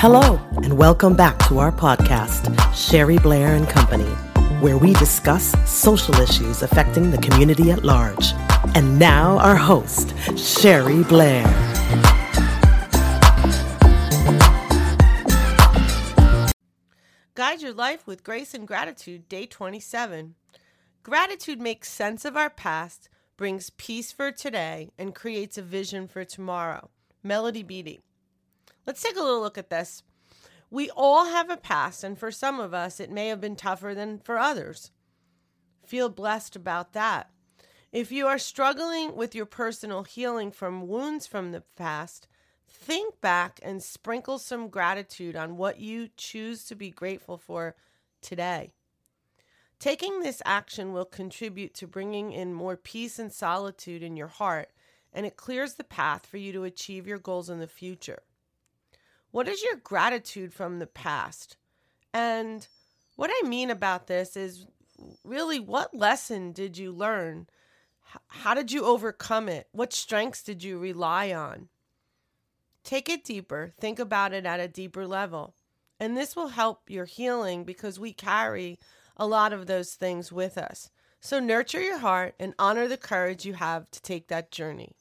Hello, and welcome back to our podcast, Sherry Blair and Company, where we discuss social issues affecting the community at large. And now, our host, Sherry Blair. Guide your life with grace and gratitude, day 27. Gratitude makes sense of our past, brings peace for today, and creates a vision for tomorrow. Melody Beattie. Let's take a little look at this. We all have a past, and for some of us, it may have been tougher than for others. Feel blessed about that. If you are struggling with your personal healing from wounds from the past, think back and sprinkle some gratitude on what you choose to be grateful for today. Taking this action will contribute to bringing in more peace and solitude in your heart, and it clears the path for you to achieve your goals in the future. What is your gratitude from the past? And what I mean about this is really what lesson did you learn? How did you overcome it? What strengths did you rely on? Take it deeper, think about it at a deeper level. And this will help your healing because we carry a lot of those things with us. So nurture your heart and honor the courage you have to take that journey.